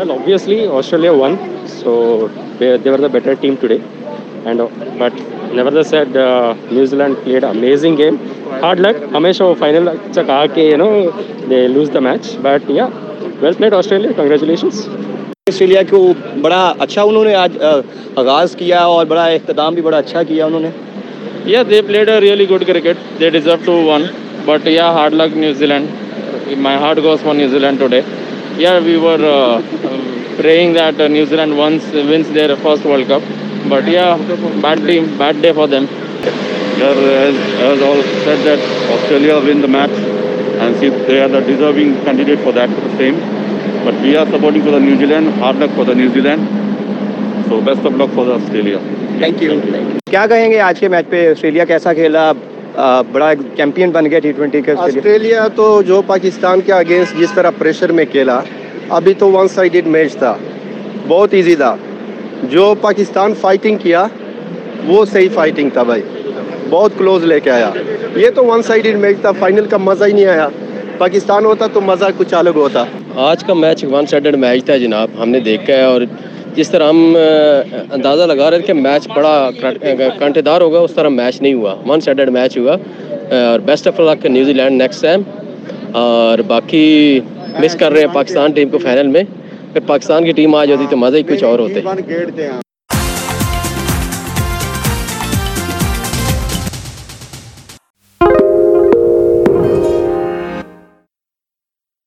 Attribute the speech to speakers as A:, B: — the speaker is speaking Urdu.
A: well, obviously Australia won, so they, they were the better team today. And uh, but nevertheless, said uh, New Zealand played amazing game. Hard luck. ہمیشہ وہ فائنل اچھا کہا کہ you know they lose the match but yeah well played Australia congratulations
B: Australia کو بڑا اچھا انہوں نے آج آغاز کیا اور بڑا اختتام بھی بڑا اچھا کیا انہوں نے
C: yeah they played a really good cricket they deserve to win but yeah hard luck New Zealand my heart goes for New Zealand today yeah we were praying that uh, New Zealand wins, wins their first World Cup. But yeah, bad team, bad day for them.
D: Yeah, as, as all said that Australia win the match and see they are the deserving candidate for that same. But we are supporting for the New Zealand. Hard luck for the New Zealand. So best of luck for the Australia.
B: Thank you کیا کہیں گے آج کے میچ پہ آسٹریلیا کیسا کھیلا بڑا چیمپئن بن گیا ٹی ٹوینٹی کا آسٹریلیا
E: تو جو پاکستان کے اگینسٹ جس طرح پریشر میں کھیلا ابھی تو ون سائیڈڈ میچ تھا۔ بہت ایزی تھا۔ جو پاکستان فائٹنگ کیا، وہ صحیح فائٹنگ تھا بھائی۔ بہت کلوز لے کے آیا۔ یہ تو ون سائیڈڈ میچ تھا فائنل کا مزہ ہی نہیں آیا۔ پاکستان ہوتا تو مزہ کچھ الگ ہوتا۔
F: آج کا میچ ون سائڈڈ میچ تھا جناب، ہم نے دیکھا ہے اور جس طرح ہم اندازہ لگا رہے تھے کہ میچ بڑا کانٹے دار ہوگا، اس طرح میچ نہیں ہوا۔ ون سائڈڈ میچ ہوا۔ اور best of luck New Zealand next time اور باقی مس کر رہے ہیں پاکستان ٹیم کو فائنل میں۔ پھر پاکستان کی ٹیم آ جاتی تو مزہ ہی کچھ اور ہوتے